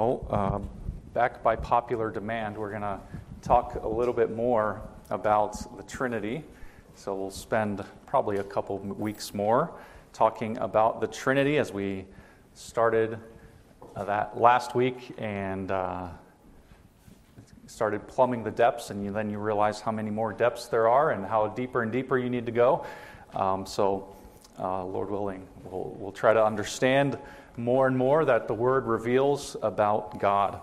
Well, uh, back by popular demand, we're going to talk a little bit more about the Trinity. So we'll spend probably a couple weeks more talking about the Trinity as we started uh, that last week and uh, started plumbing the depths, and you, then you realize how many more depths there are and how deeper and deeper you need to go. Um, so, uh, Lord willing, we'll, we'll try to understand more and more that the Word reveals about God.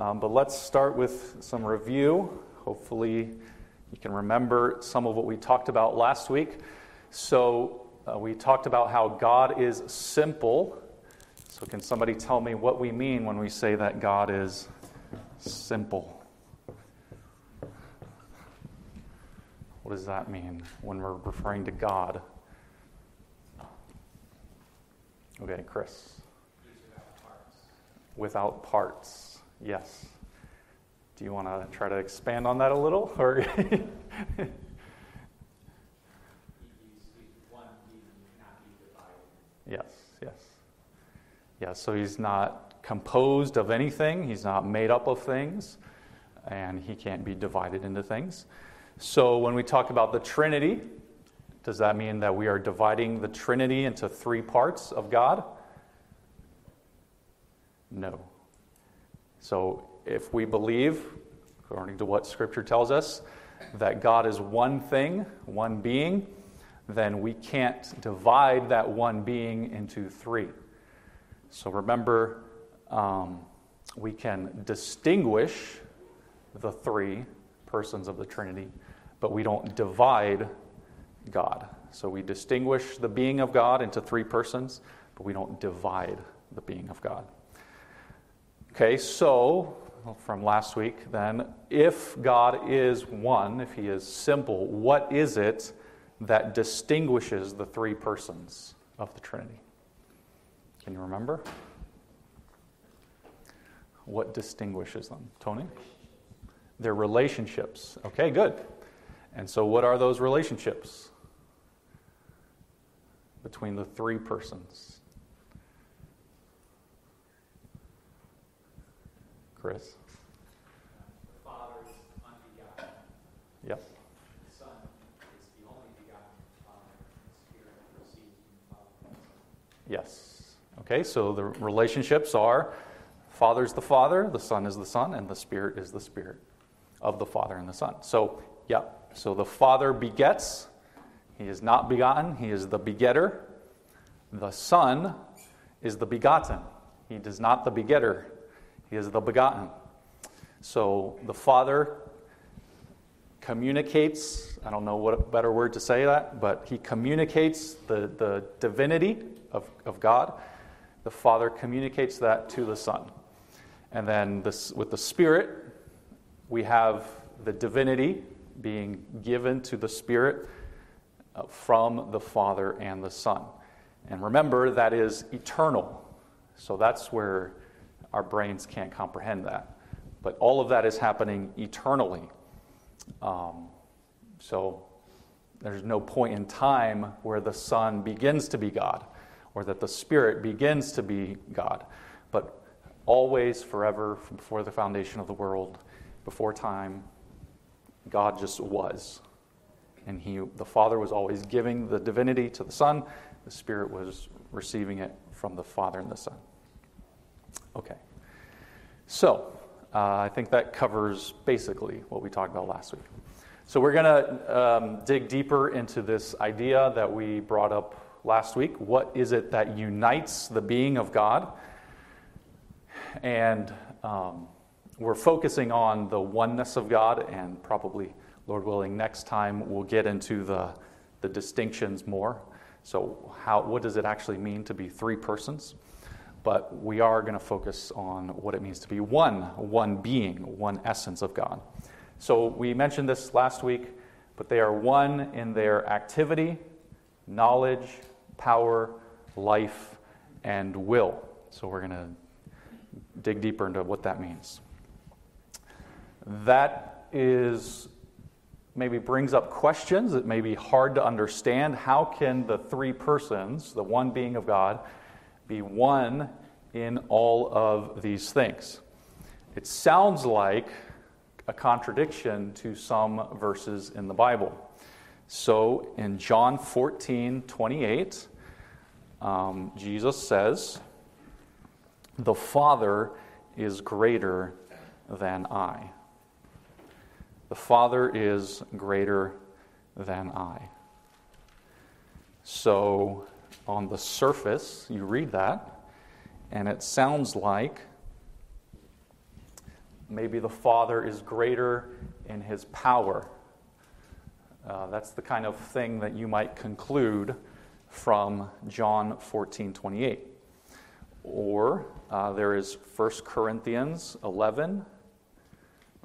Um, but let's start with some review. Hopefully, you can remember some of what we talked about last week. So, uh, we talked about how God is simple. So, can somebody tell me what we mean when we say that God is simple? What does that mean when we're referring to God? Okay, Chris. Without parts. Yes. Do you want to try to expand on that a little? Or Yes, yes. Yeah, so he's not composed of anything, he's not made up of things, and he can't be divided into things. So when we talk about the Trinity, does that mean that we are dividing the Trinity into three parts of God? No. So if we believe, according to what Scripture tells us, that God is one thing, one being, then we can't divide that one being into three. So remember, um, we can distinguish the three persons of the Trinity, but we don't divide God. So we distinguish the being of God into three persons, but we don't divide the being of God. Okay, so from last week, then, if God is one, if he is simple, what is it that distinguishes the three persons of the Trinity? Can you remember? What distinguishes them? Tony? Their relationships. Okay, good. And so, what are those relationships between the three persons? Chris? The Father is unbegotten. Yep. The Son is the only begotten Father. The Spirit proceeds from the Father. Yes. Okay, so the relationships are Father is the Father, the Son is the Son, and the Spirit is the Spirit of the Father and the Son. So, yeah, so the Father begets. He is not begotten, he is the begetter. The Son is the begotten. He is not the begetter, he is the begotten. So the Father communicates, I don't know what better word to say that, but he communicates the, the divinity of, of God. The Father communicates that to the Son. And then this, with the Spirit, we have the divinity being given to the Spirit uh, from the Father and the Son. And remember, that is eternal. So that's where our brains can't comprehend that. But all of that is happening eternally. Um, so there's no point in time where the Son begins to be God or that the Spirit begins to be God. But always, forever, before the foundation of the world, before time, God just was. And he, the Father was always giving the divinity to the Son, the Spirit was receiving it from the Father and the Son. Okay. So, uh, I think that covers basically what we talked about last week. So, we're going to um, dig deeper into this idea that we brought up last week. What is it that unites the being of God? And um, we're focusing on the oneness of God, and probably, Lord willing, next time we'll get into the, the distinctions more. So, how, what does it actually mean to be three persons? But we are going to focus on what it means to be one, one being, one essence of God. So, we mentioned this last week, but they are one in their activity, knowledge, power, life, and will. So, we're going to dig deeper into what that means. That is maybe brings up questions that may be hard to understand. How can the three persons, the one being of God, be one in all of these things. It sounds like a contradiction to some verses in the Bible. So in John 14 28, um, Jesus says, The Father is greater than I. The Father is greater than I. So, on the surface, you read that, and it sounds like maybe the Father is greater in his power. Uh, that's the kind of thing that you might conclude from John 14 28. Or uh, there is 1 Corinthians 11,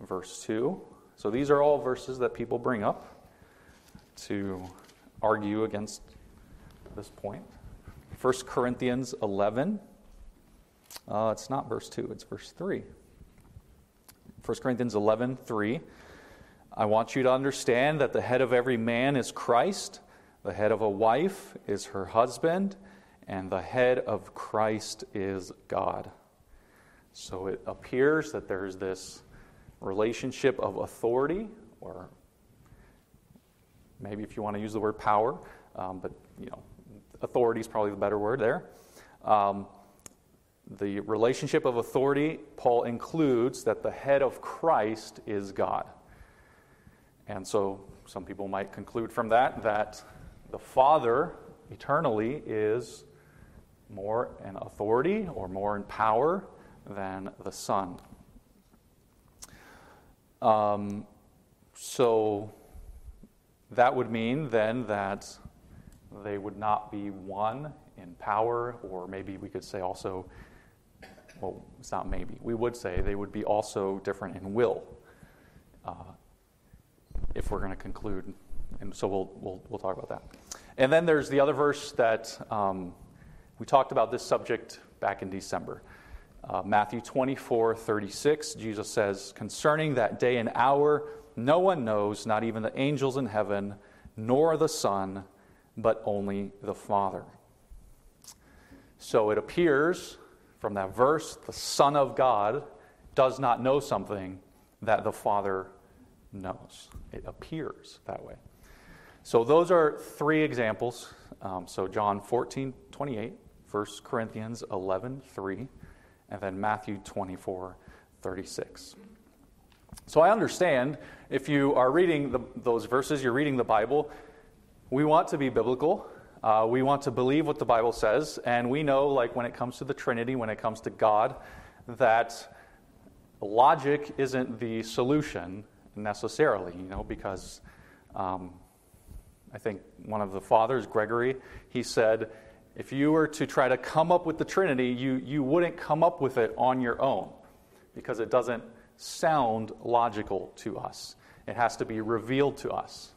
verse 2. So these are all verses that people bring up to argue against this point. 1 Corinthians 11. Uh, it's not verse 2, it's verse 3. 1 Corinthians 11, 3. I want you to understand that the head of every man is Christ, the head of a wife is her husband, and the head of Christ is God. So it appears that there's this relationship of authority, or maybe if you want to use the word power, um, but you know, authority is probably the better word there. Um, the relationship of authority, Paul includes that the head of Christ is God. And so some people might conclude from that that the Father eternally is more in authority or more in power than the Son. Um, so that would mean then that they would not be one in power, or maybe we could say also, well, it's not maybe, we would say they would be also different in will, uh, if we're going to conclude. And so we'll, we'll, we'll talk about that. And then there's the other verse that um, we talked about this subject back in December. Uh, Matthew 24, 36, Jesus says, Concerning that day and hour, no one knows, not even the angels in heaven, nor the Son, but only the Father. So it appears from that verse, the Son of God does not know something that the Father knows. It appears that way. So those are three examples. Um, so John 14, 28, 1 Corinthians 11, 3, and then Matthew 24, 36. So I understand if you are reading the, those verses, you're reading the Bible, we want to be biblical. Uh, we want to believe what the Bible says, and we know, like when it comes to the Trinity, when it comes to God, that logic isn't the solution necessarily, you know, because um, I think one of the fathers, Gregory, he said, if you were to try to come up with the Trinity, you, you wouldn't come up with it on your own because it doesn't sound logical to us. It has to be revealed to us.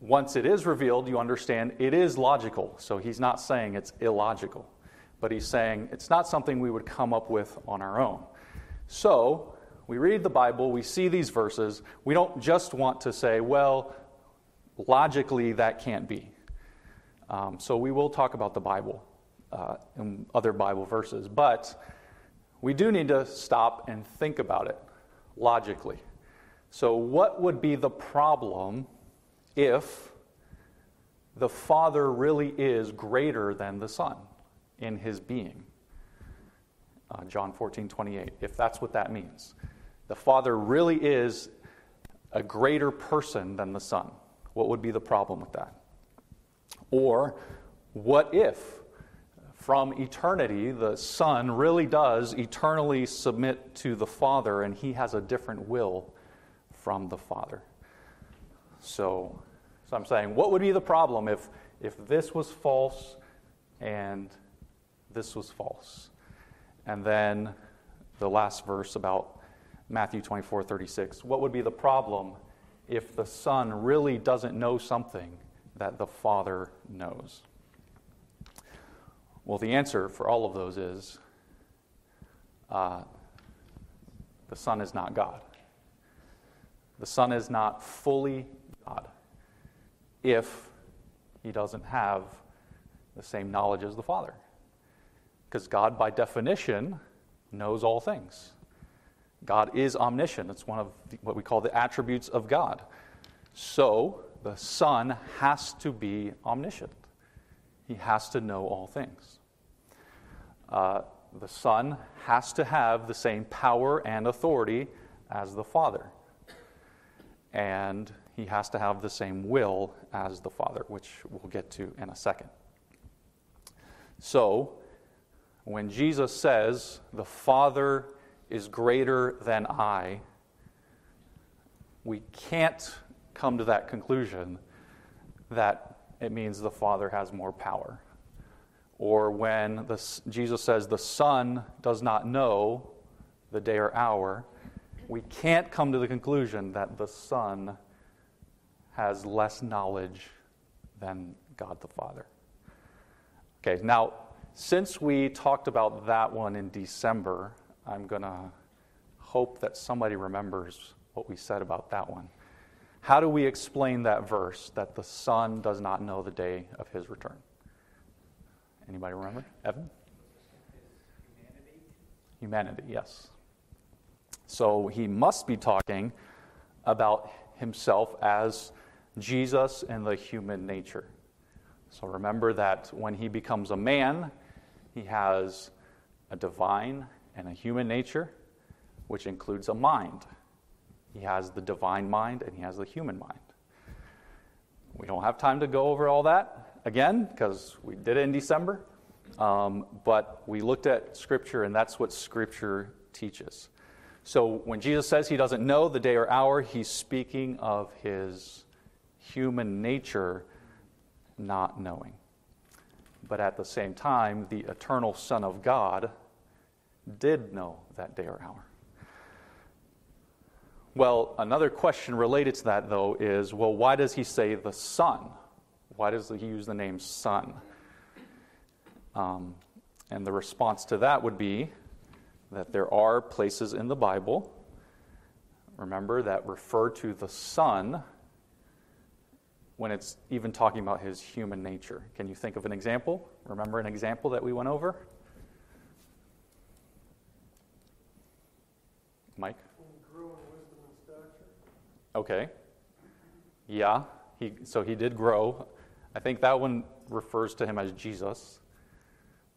Once it is revealed, you understand it is logical. So he's not saying it's illogical, but he's saying it's not something we would come up with on our own. So we read the Bible, we see these verses. We don't just want to say, well, logically that can't be. Um, so we will talk about the Bible uh, and other Bible verses, but we do need to stop and think about it logically. So, what would be the problem if the Father really is greater than the Son in his being? Uh, John 14, 28, if that's what that means. The Father really is a greater person than the Son. What would be the problem with that? Or what if from eternity the Son really does eternally submit to the Father and he has a different will from the Father? So, so I'm saying, what would be the problem if, if this was false and this was false? And then the last verse about Matthew 24 36. What would be the problem if the Son really doesn't know something that the Father knows? Well, the answer for all of those is uh, the Son is not God. The Son is not fully God if he doesn't have the same knowledge as the Father. Because God, by definition, knows all things. God is omniscient. It's one of the, what we call the attributes of God. So the Son has to be omniscient, He has to know all things. Uh, the Son has to have the same power and authority as the Father. And he has to have the same will as the Father, which we'll get to in a second. So, when Jesus says, The Father is greater than I, we can't come to that conclusion that it means the Father has more power. Or when the, Jesus says the Son does not know the day or hour, we can't come to the conclusion that the Son has less knowledge than God the Father. Okay, now, since we talked about that one in December, I'm going to hope that somebody remembers what we said about that one. How do we explain that verse that the Son does not know the day of his return? Anybody remember? Evan? Humanity. Humanity, yes. So he must be talking about himself as Jesus and the human nature. So remember that when he becomes a man, he has a divine and a human nature, which includes a mind. He has the divine mind and he has the human mind. We don't have time to go over all that again because we did it in December. Um, but we looked at Scripture, and that's what Scripture teaches. So when Jesus says he doesn't know the day or hour, he's speaking of his human nature not knowing. But at the same time, the eternal Son of God did know that day or hour. Well, another question related to that, though, is well, why does he say the Son? Why does he use the name Son? Um, and the response to that would be that there are places in the Bible, remember, that refer to the Son when it's even talking about his human nature. Can you think of an example? Remember an example that we went over? Mike? Okay. Yeah, he, so he did grow. I think that one refers to him as Jesus.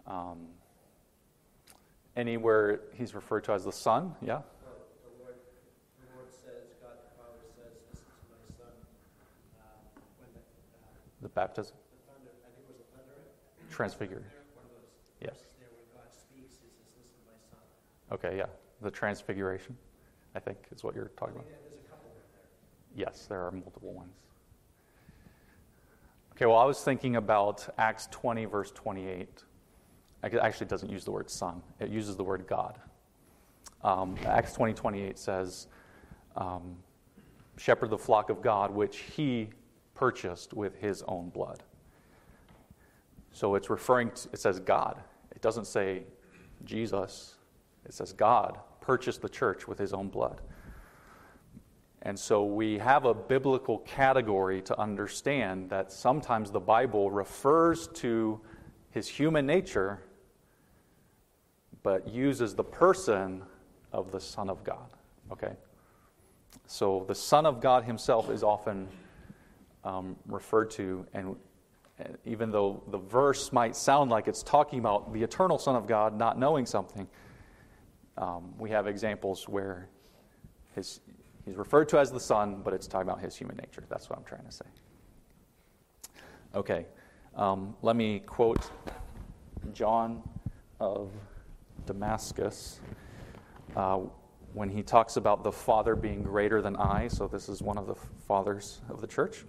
Um, anywhere he's referred to as the Son, yeah? The Lord, the Lord says, God the Father says, This is my Son. Uh, when the, uh, the baptism? The thunder, I think it was the thunder. Transfigured. Yes. Okay, yeah. The transfiguration, I think, is what you're talking about. Yes, there are multiple ones. Okay, well, I was thinking about Acts 20, verse 28. It actually doesn't use the word son, it uses the word God. Um, Acts 20 28 says, um, Shepherd the flock of God, which he purchased with his own blood. So it's referring to, it says God. It doesn't say Jesus, it says God purchased the church with his own blood. And so we have a biblical category to understand that sometimes the Bible refers to his human nature but uses the person of the Son of God. Okay? So the Son of God himself is often um, referred to, and, and even though the verse might sound like it's talking about the eternal Son of God not knowing something, um, we have examples where his, he's referred to as the Son, but it's talking about his human nature. That's what I'm trying to say. Okay, um, let me quote John of Damascus uh, when he talks about the Father being greater than I. So, this is one of the fathers of the church.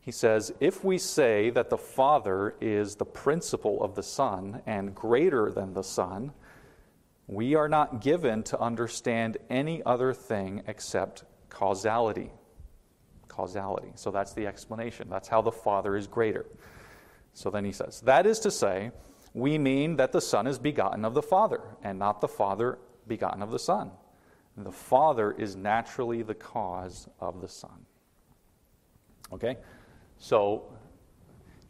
He says, If we say that the Father is the principle of the Son and greater than the Son, we are not given to understand any other thing except causality. Causality. So that's the explanation. That's how the Father is greater. So then he says, That is to say, we mean that the Son is begotten of the Father, and not the Father begotten of the Son. The Father is naturally the cause of the Son. Okay? So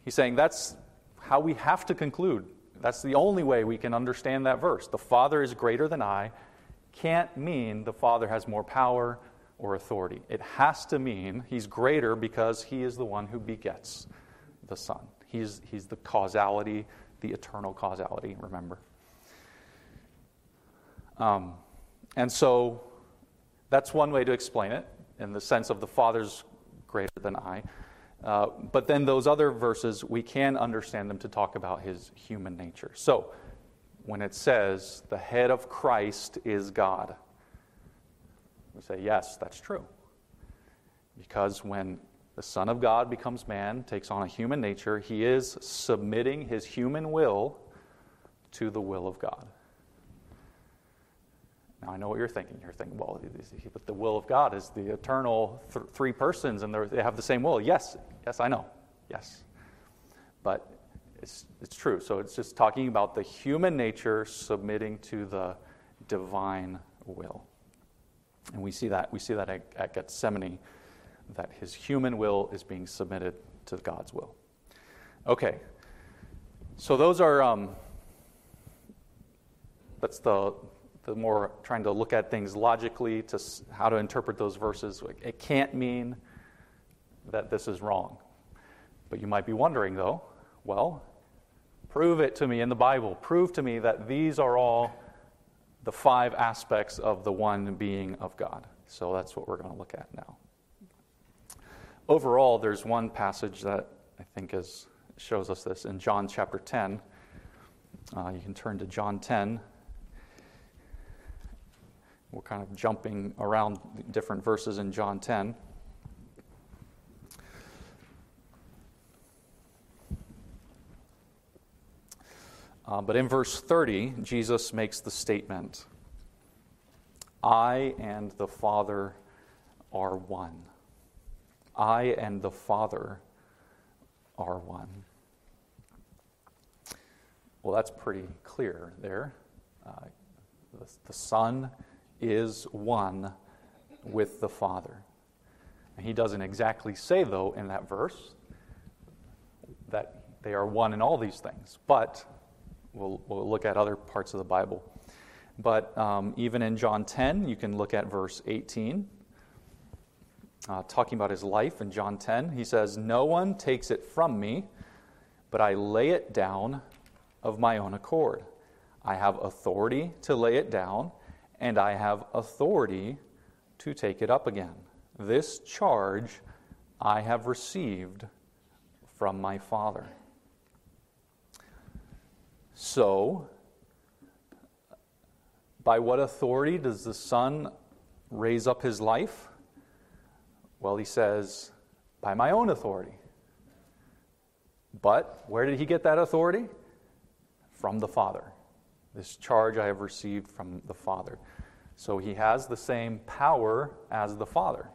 he's saying that's how we have to conclude That's the only way we can understand that verse. The Father is greater than I can't mean the Father has more power or authority. It has to mean he's greater because he is the one who begets the Son. He's, he's the causality, the eternal causality, remember. Um, and so that's one way to explain it in the sense of the Father's greater than I. Uh, but then those other verses, we can understand them to talk about his human nature. So when it says the head of Christ is God, we say, yes, that's true. Because when the Son of God becomes man, takes on a human nature, he is submitting his human will to the will of God. Now, I know what you're thinking. You're thinking, well, but the will of God is the eternal th- three persons and they have the same will. Yes, yes, I know. Yes. But it's, it's true. So it's just talking about the human nature submitting to the divine will. And we see that, we see that at, at Gethsemane, that his human will is being submitted to God's will. Okay. So those are, um, that's the, the more trying to look at things logically to how to interpret those verses. It can't mean that this is wrong. But you might be wondering, though, well, prove it to me in the Bible. Prove to me that these are all the five aspects of the one being of God. So that's what we're going to look at now. Overall, there's one passage that I think is, shows us this in John chapter 10. Uh, you can turn to John 10. We're kind of jumping around different verses in John 10. Uh, but in verse 30, Jesus makes the statement I and the Father are one. I and the Father are one. Well, that's pretty clear there. Uh, the, the Son is one with the Father. And he doesn't exactly say, though, in that verse, that they are one in all these things. But we'll, we'll look at other parts of the Bible. But um, even in John 10, you can look at verse 18. Uh, talking about his life in John 10, he says, No one takes it from me, but I lay it down of my own accord. I have authority to lay it down, and I have authority to take it up again. This charge I have received from my Father. So, by what authority does the Son raise up his life? Well, he says, by my own authority. But where did he get that authority? From the Father. This charge I have received from the Father. So he has the same power as the Father.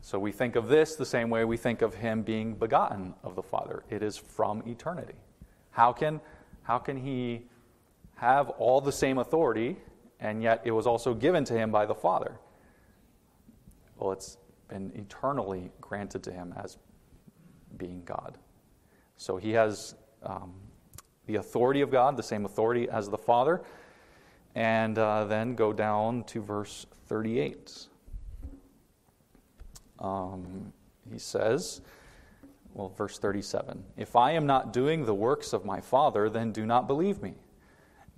So we think of this the same way we think of him being begotten of the Father. It is from eternity. How can, how can he have all the same authority and yet it was also given to him by the Father? Well, it's been eternally granted to him as being God. So he has um, the authority of God, the same authority as the Father. And uh, then go down to verse 38. Um, he says, well, verse 37 If I am not doing the works of my Father, then do not believe me.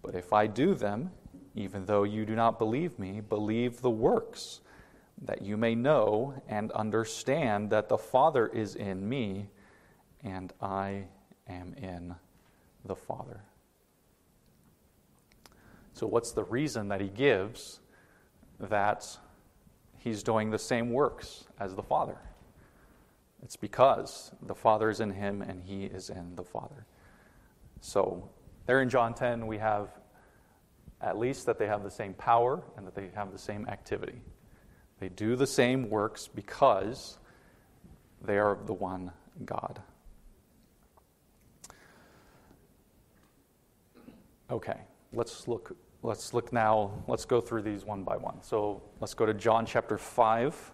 But if I do them, even though you do not believe me, believe the works, that you may know and understand that the Father is in me, and I am in the Father. So, what's the reason that he gives that he's doing the same works as the Father? It's because the Father is in him and he is in the Father. So, there in John 10, we have at least that they have the same power and that they have the same activity. They do the same works because they are the one God. Okay, let's look Let's look now, let's go through these one by one. So let's go to John chapter 5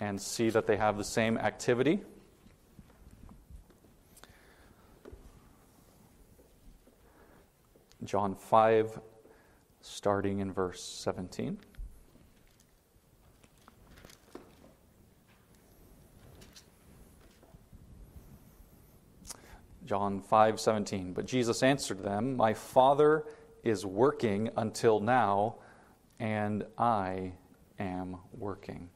and see that they have the same activity. John 5, starting in verse 17. John 5:17 But Jesus answered them My Father is working until now and I am working.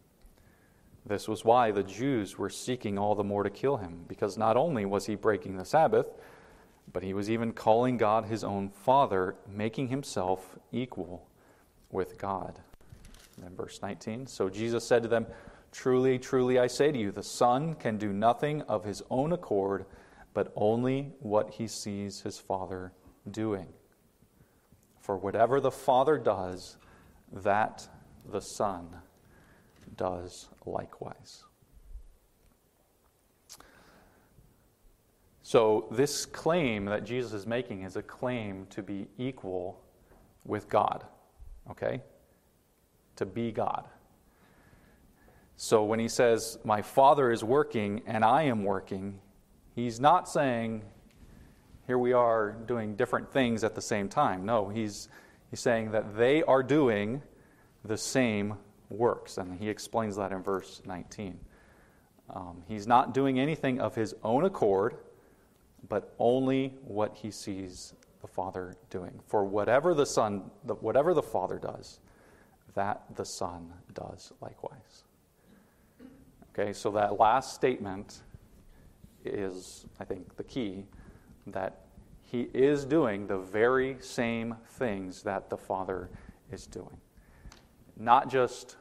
This was why the Jews were seeking all the more to kill him because not only was he breaking the Sabbath but he was even calling God his own Father making himself equal with God. And then verse 19 So Jesus said to them Truly truly I say to you the son can do nothing of his own accord but only what he sees his Father doing. For whatever the Father does, that the Son does likewise. So, this claim that Jesus is making is a claim to be equal with God, okay? To be God. So, when he says, My Father is working and I am working, He's not saying, here we are doing different things at the same time. No, he's, he's saying that they are doing the same works. And he explains that in verse 19. Um, he's not doing anything of his own accord, but only what he sees the Father doing. For whatever the Son, whatever the Father does, that the Son does likewise. Okay, so that last statement is, I think, the key that he is doing the very same things that the Father is doing. Not just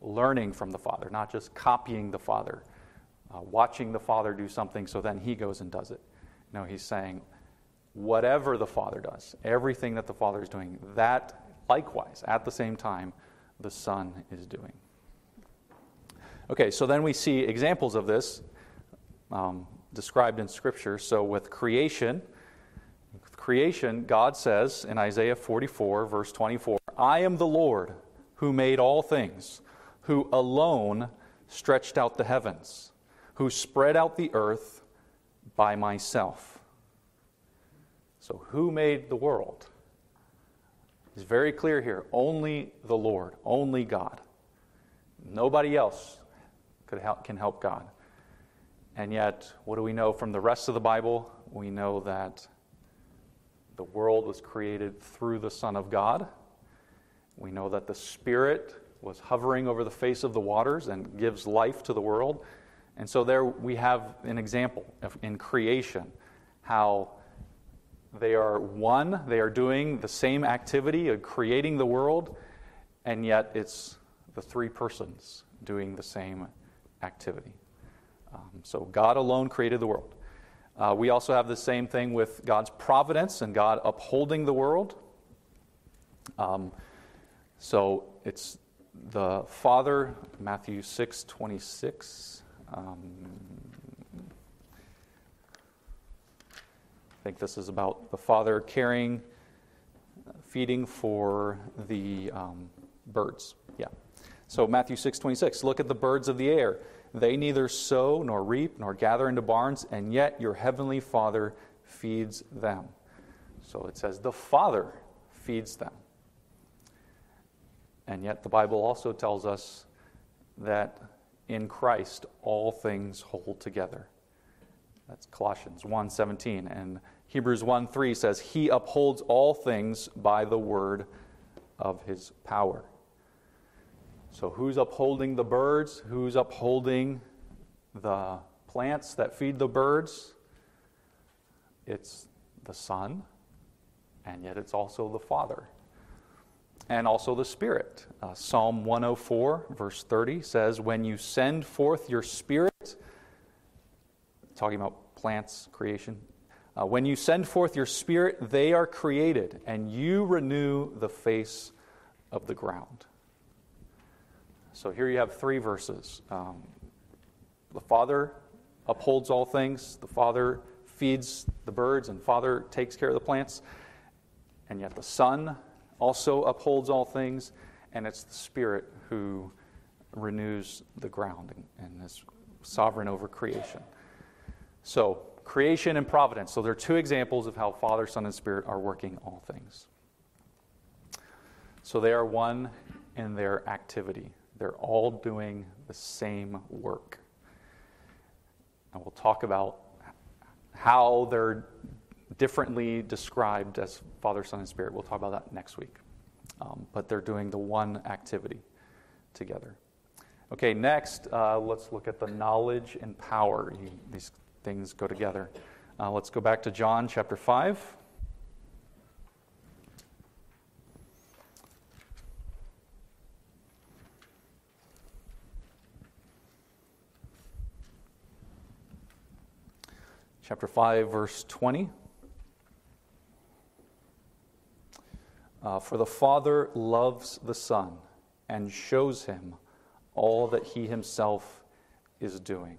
learning from the Father, not just copying the Father, uh, watching the Father do something so then he goes and does it. No, he's saying, whatever the Father does, everything that the Father is doing, that likewise, at the same time, the Son is doing. Okay, so then we see examples of this um, described in Scripture. So, with creation, with creation, God says in Isaiah 44, verse 24, I am the Lord who made all things, who alone stretched out the heavens, who spread out the earth by myself. So, who made the world? It's very clear here. Only the Lord, only God. Nobody else could help, can help God. And yet, what do we know from the rest of the Bible? We know that the world was created through the Son of God. We know that the Spirit was hovering over the face of the waters and gives life to the world. And so, there we have an example of, in creation how they are one, they are doing the same activity of creating the world, and yet it's the three persons doing the same activity. Um, so God alone created the world. Uh, we also have the same thing with God's providence and God upholding the world. Um, so it's the Father, Matthew 6 26. Um, I think this is about the Father caring, feeding for the um, birds. Yeah. So Matthew 6 26. Look at the birds of the air. They neither sow nor reap nor gather into barns, and yet your heavenly Father feeds them. So it says the Father feeds them. And yet the Bible also tells us that in Christ all things hold together. That's Colossians 1:17 and Hebrews 1:3 says he upholds all things by the word of his power. So, who's upholding the birds? Who's upholding the plants that feed the birds? It's the Son, and yet it's also the Father, and also the Spirit. Uh, Psalm 104, verse 30 says, When you send forth your Spirit, talking about plants, creation, uh, when you send forth your Spirit, they are created, and you renew the face of the ground. So here you have three verses. Um, the Father upholds all things, the Father feeds the birds, and Father takes care of the plants. And yet the Son also upholds all things, and it's the Spirit who renews the ground and, and is sovereign over creation. So, creation and providence. So there are two examples of how Father, Son, and Spirit are working all things. So they are one in their activity, they're all doing the same work. And we'll talk about how they're differently described as Father, Son, and Spirit. We'll talk about that next week. Um, but they're doing the one activity together. Okay, next, uh, let's look at the knowledge and power. You, these things go together. Uh, let's go back to John chapter 5. Chapter 5, verse 20. Uh, For the Father loves the Son and shows him all that he himself is doing.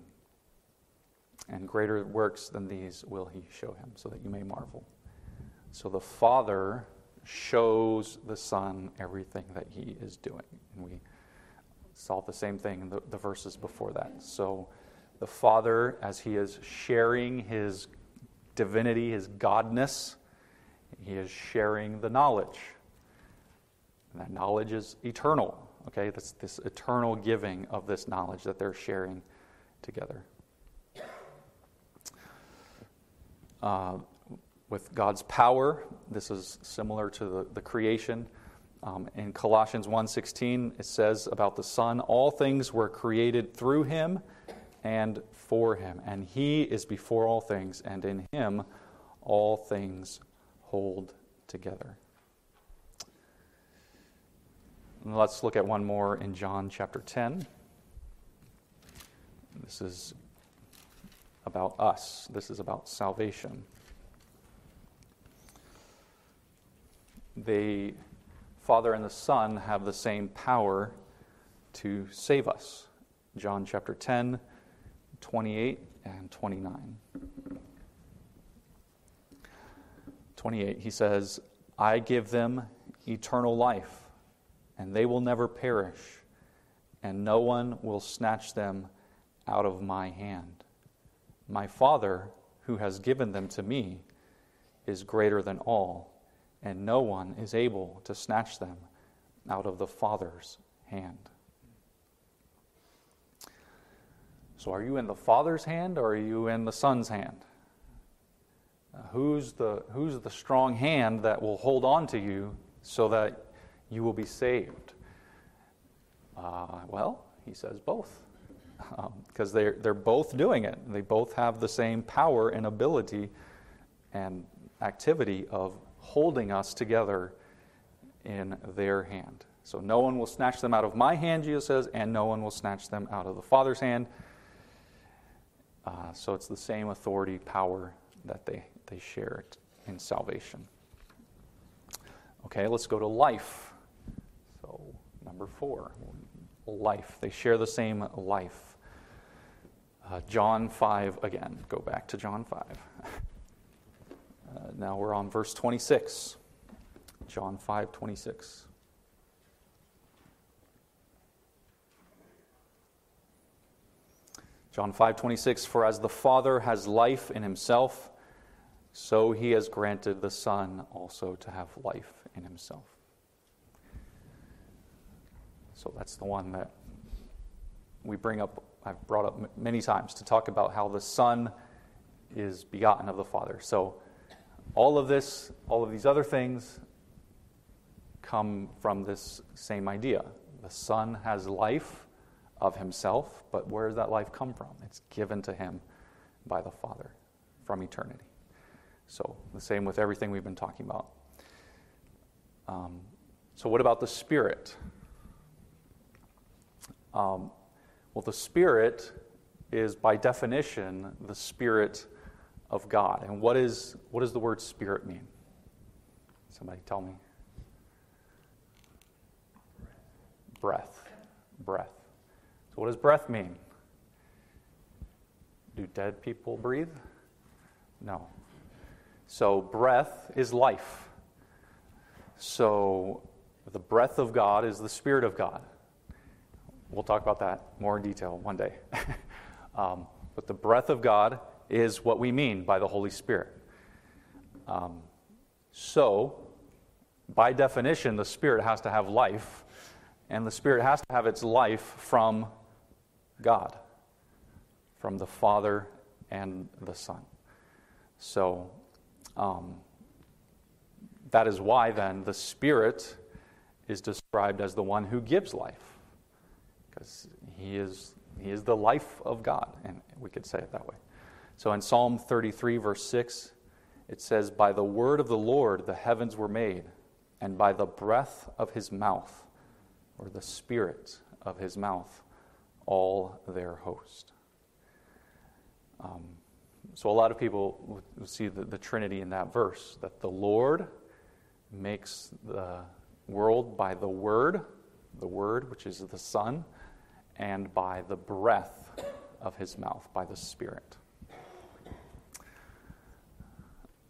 And greater works than these will he show him, so that you may marvel. So the Father shows the Son everything that he is doing. And we saw the same thing in the, the verses before that. So the Father, as he is sharing his divinity, his godness, he is sharing the knowledge. And that knowledge is eternal. Okay, this, this eternal giving of this knowledge that they're sharing together. Uh, with God's power, this is similar to the, the creation. Um, in Colossians 1:16, it says about the Son, "All things were created through Him and for Him, and He is before all things, and in Him all things hold together." Let's look at one more in John chapter 10. This is about us, this is about salvation. The Father and the Son have the same power to save us. John chapter 10, 28 and 29. 28, he says, I give them eternal life and they will never perish, and no one will snatch them out of my hand. My Father, who has given them to me, is greater than all, and no one is able to snatch them out of the Father's hand. So, are you in the Father's hand or are you in the Son's hand? Who's, the, who's the strong hand that will hold on to you so that you will be saved? Uh, well, he says both. Because um, they're, they're both doing it. They both have the same power and ability and activity of holding us together in their hand. So no one will snatch them out of my hand, Jesus says, and no one will snatch them out of the Father's hand. Uh, so it's the same authority, power that they, they share in salvation. Okay, let's go to life. So, number four, life. They share the same life. Uh, John 5 again. Go back to John 5. Uh, now we're on verse 26. John 5 26. John 5:26 For as the Father has life in himself so he has granted the Son also to have life in himself. So that's the one that we bring up, I've brought up many times to talk about how the Son is begotten of the Father. So all of this, all of these other things come from this same idea. The Son has life of himself, but where does that life come from? It's given to him by the Father from eternity. So the same with everything we've been talking about. Um, so, what about the Spirit? Um, well, the Spirit is by definition the Spirit of God. And what, is, what does the word Spirit mean? Somebody tell me. Breath. Breath. So, what does breath mean? Do dead people breathe? No. So, breath is life. So, the breath of God is the Spirit of God. We'll talk about that more in detail one day. um, but the breath of God is what we mean by the Holy Spirit. Um, so, by definition, the Spirit has to have life, and the Spirit has to have its life from God, from the Father and the Son. So, um, that is why then the Spirit is described as the one who gives life, because he is, he is the life of God, and we could say it that way. So in Psalm 33, verse 6, it says, By the word of the Lord the heavens were made, and by the breath of his mouth, or the spirit of his mouth, all their host. Um, so a lot of people see the, the Trinity in that verse that the Lord makes the world by the Word, the Word, which is the Son, and by the breath of his mouth, by the Spirit.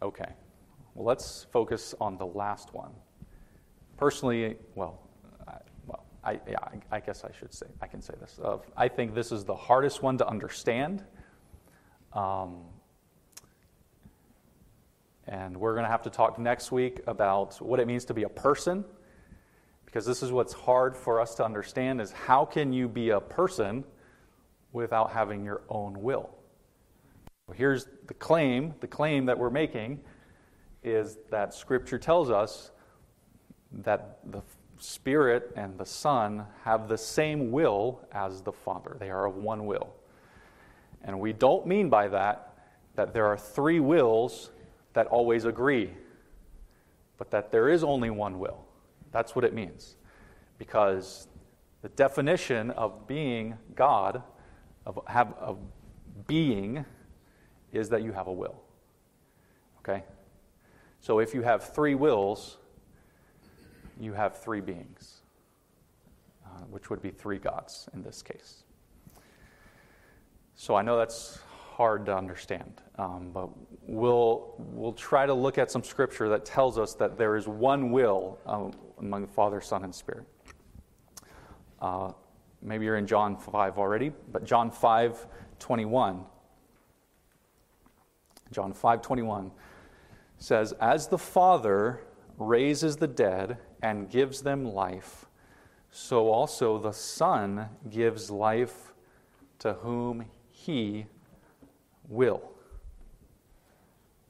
Okay, well, let's focus on the last one. Personally, well, well, I, yeah, I, guess I should say, I can say this. Uh, I think this is the hardest one to understand. Um, and we're going to have to talk next week about what it means to be a person because this is what's hard for us to understand is how can you be a person without having your own will? Here's the claim, the claim that we're making is that scripture tells us that the spirit and the son have the same will as the father. They are of one will. And we don't mean by that that there are three wills that always agree, but that there is only one will. That's what it means. Because the definition of being God, of, have, of being, is that you have a will. Okay? So if you have three wills, you have three beings, uh, which would be three gods in this case. So I know that's hard to understand. Um, but we'll, we'll try to look at some scripture that tells us that there is one will um, among the Father, Son, and Spirit. Uh, maybe you're in John 5 already, but John 5 21. John 5 21 says, As the Father raises the dead and gives them life, so also the Son gives life to whom he will.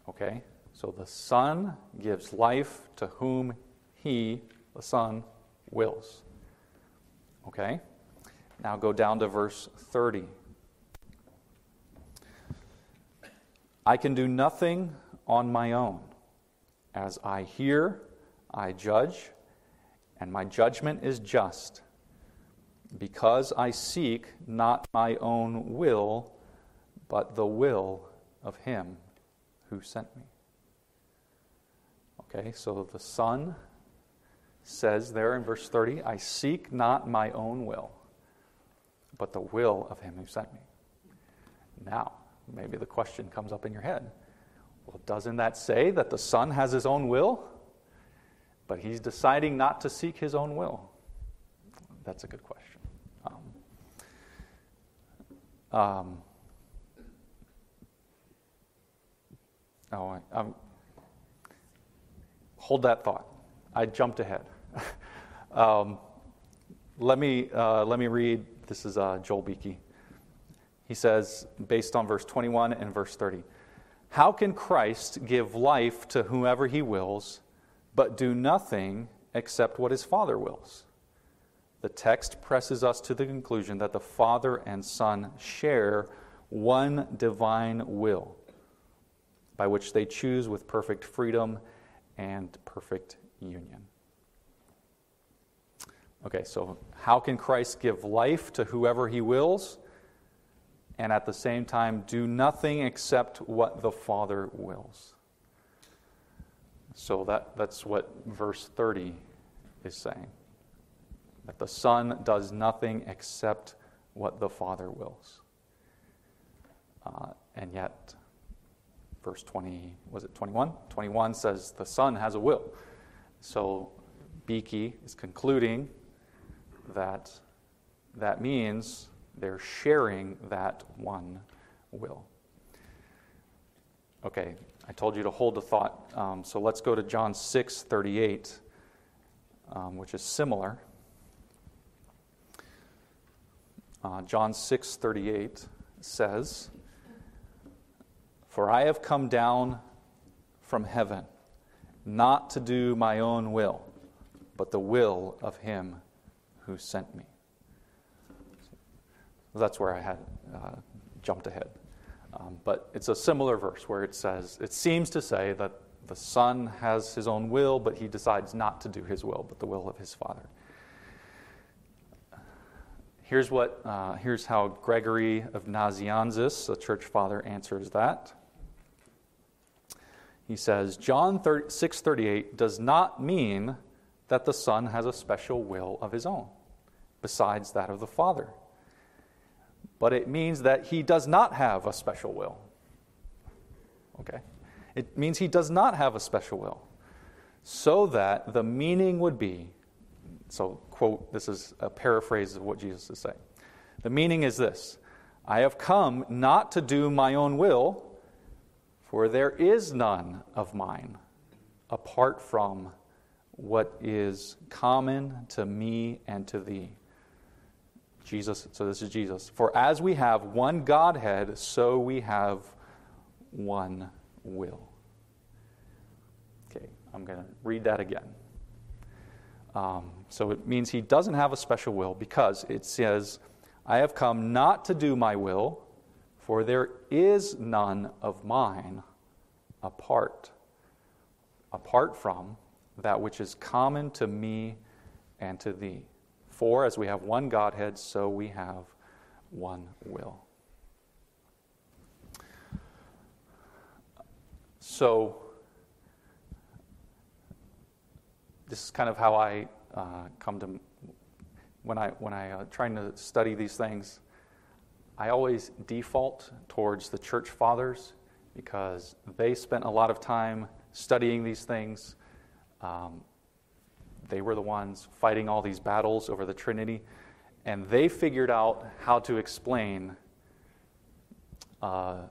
Okay? So the Son gives life to whom He, the Son, wills. Okay? Now go down to verse 30. I can do nothing on my own. As I hear, I judge, and my judgment is just, because I seek not my own will but the will of him who sent me. Okay, so the Son says there in verse 30, I seek not my own will, but the will of him who sent me. Now, maybe the question comes up in your head well, doesn't that say that the Son has his own will? But he's deciding not to seek his own will. That's a good question. Um, um, Oh, I, um, hold that thought. I jumped ahead. um, let, me, uh, let me read. This is uh, Joel Beeke. He says, based on verse 21 and verse 30, How can Christ give life to whomever he wills, but do nothing except what his Father wills? The text presses us to the conclusion that the Father and Son share one divine will by which they choose with perfect freedom and perfect union. Okay, so how can Christ give life to whoever he wills and at the same time do nothing except what the Father wills? So that, that's what verse 30 is saying. That the Son does nothing except what the Father wills. Uh, and yet, verse 20, was it 21? 21 says the Son has a will. So Beeke is concluding that that means they're sharing that one will. Okay, I told you to hold the thought. Um, so let's go to John 6 38, um, which is similar. Uh, John 6 38 says, For I have come down from heaven, not to do my own will, but the will of him who sent me. That's where I had uh, jumped ahead. Um, but it's a similar verse where it says, it seems to say that the Son has his own will, but he decides not to do his will, but the will of his Father. Here's, what, uh, here's how Gregory of Nazianzus, a church father, answers that. He says, John 6:38 does not mean that the Son has a special will of his own, besides that of the Father. But it means that he does not have a special will. Okay? It means he does not have a special will. So that the meaning would be so, quote, this is a paraphrase of what Jesus is saying. The meaning is this I have come not to do my own will, for there is none of mine apart from what is common to me and to thee. Jesus, so this is Jesus. For as we have one Godhead, so we have one will. Okay, I'm going to read that again. Um, so it means he doesn't have a special will because it says, I have come not to do my will, for there is none of mine apart, apart from that which is common to me and to thee. For as we have one Godhead, so we have one will. So, this is kind of how I uh, come to when I when I uh, trying to study these things. I always default towards the church fathers because they spent a lot of time studying these things. Um, they were the ones fighting all these battles over the Trinity, and they figured out how to explain, uh,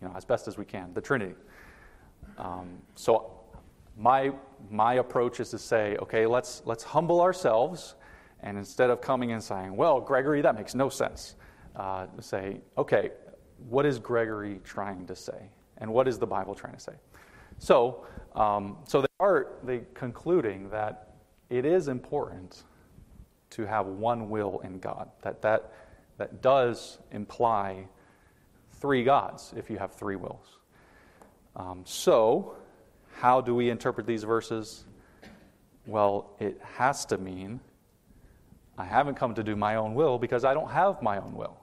you know, as best as we can, the Trinity. Um, so my, my approach is to say, okay, let's, let's humble ourselves, and instead of coming and saying, well, Gregory, that makes no sense, uh, say, okay, what is Gregory trying to say? And what is the Bible trying to say? So, um, so they are they concluding that it is important to have one will in God. That that that does imply three gods if you have three wills. Um, so how do we interpret these verses? Well, it has to mean I haven't come to do my own will because I don't have my own will.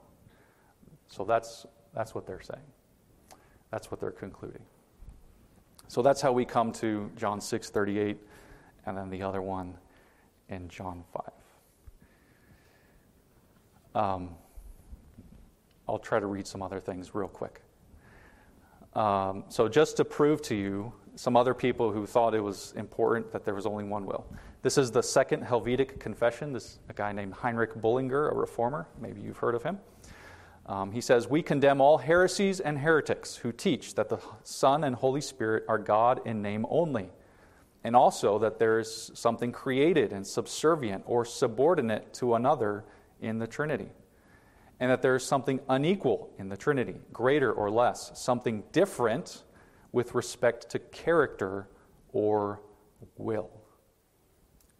So that's, that's what they're saying. That's what they're concluding. So that's how we come to John 6 38 and then the other one in John 5. Um, I'll try to read some other things real quick. Um, so, just to prove to you some other people who thought it was important that there was only one will. This is the Second Helvetic Confession. This a guy named Heinrich Bullinger, a reformer. Maybe you've heard of him. Um, he says, We condemn all heresies and heretics who teach that the Son and Holy Spirit are God in name only, and also that there is something created and subservient or subordinate to another in the Trinity, and that there is something unequal in the Trinity, greater or less, something different with respect to character or will.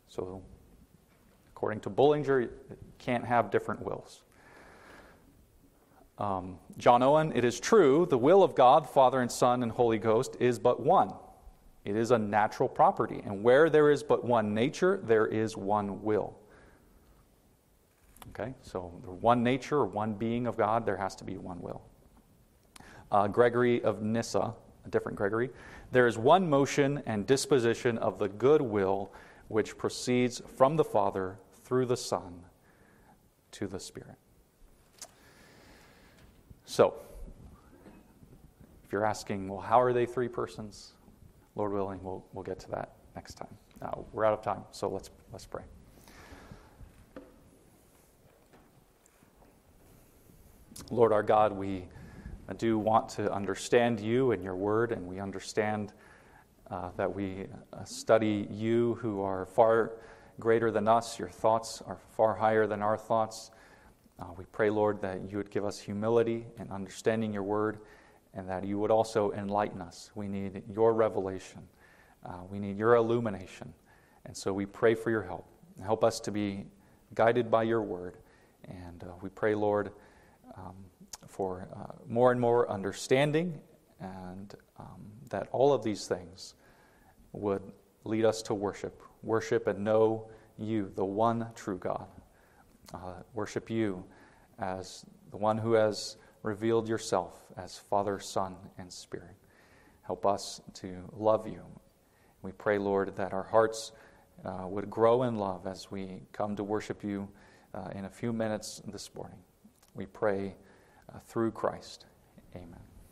So, according to Bullinger, you can't have different wills. Um, John Owen, it is true, the will of God, Father and Son and Holy Ghost is but one. It is a natural property. And where there is but one nature, there is one will. Okay, so the one nature or one being of God, there has to be one will. Uh, Gregory of Nyssa a different Gregory. There is one motion and disposition of the good will which proceeds from the Father through the Son to the Spirit. So, if you're asking, well, how are they three persons? Lord willing, we'll, we'll get to that next time. Now, we're out of time, so let's, let's pray. Lord our God, we do want to understand you and your word, and we understand uh, that we uh, study you who are far greater than us. Your thoughts are far higher than our thoughts. Uh, we pray, Lord, that you would give us humility and understanding your word, and that you would also enlighten us. We need your revelation, uh, we need your illumination. And so we pray for your help. Help us to be guided by your word. And uh, we pray, Lord, um, for uh, more and more understanding, and um, that all of these things would lead us to worship. Worship and know you, the one true God. Uh, worship you as the one who has revealed yourself as Father, Son, and Spirit. Help us to love you. We pray, Lord, that our hearts uh, would grow in love as we come to worship you uh, in a few minutes this morning. We pray uh, through Christ. Amen.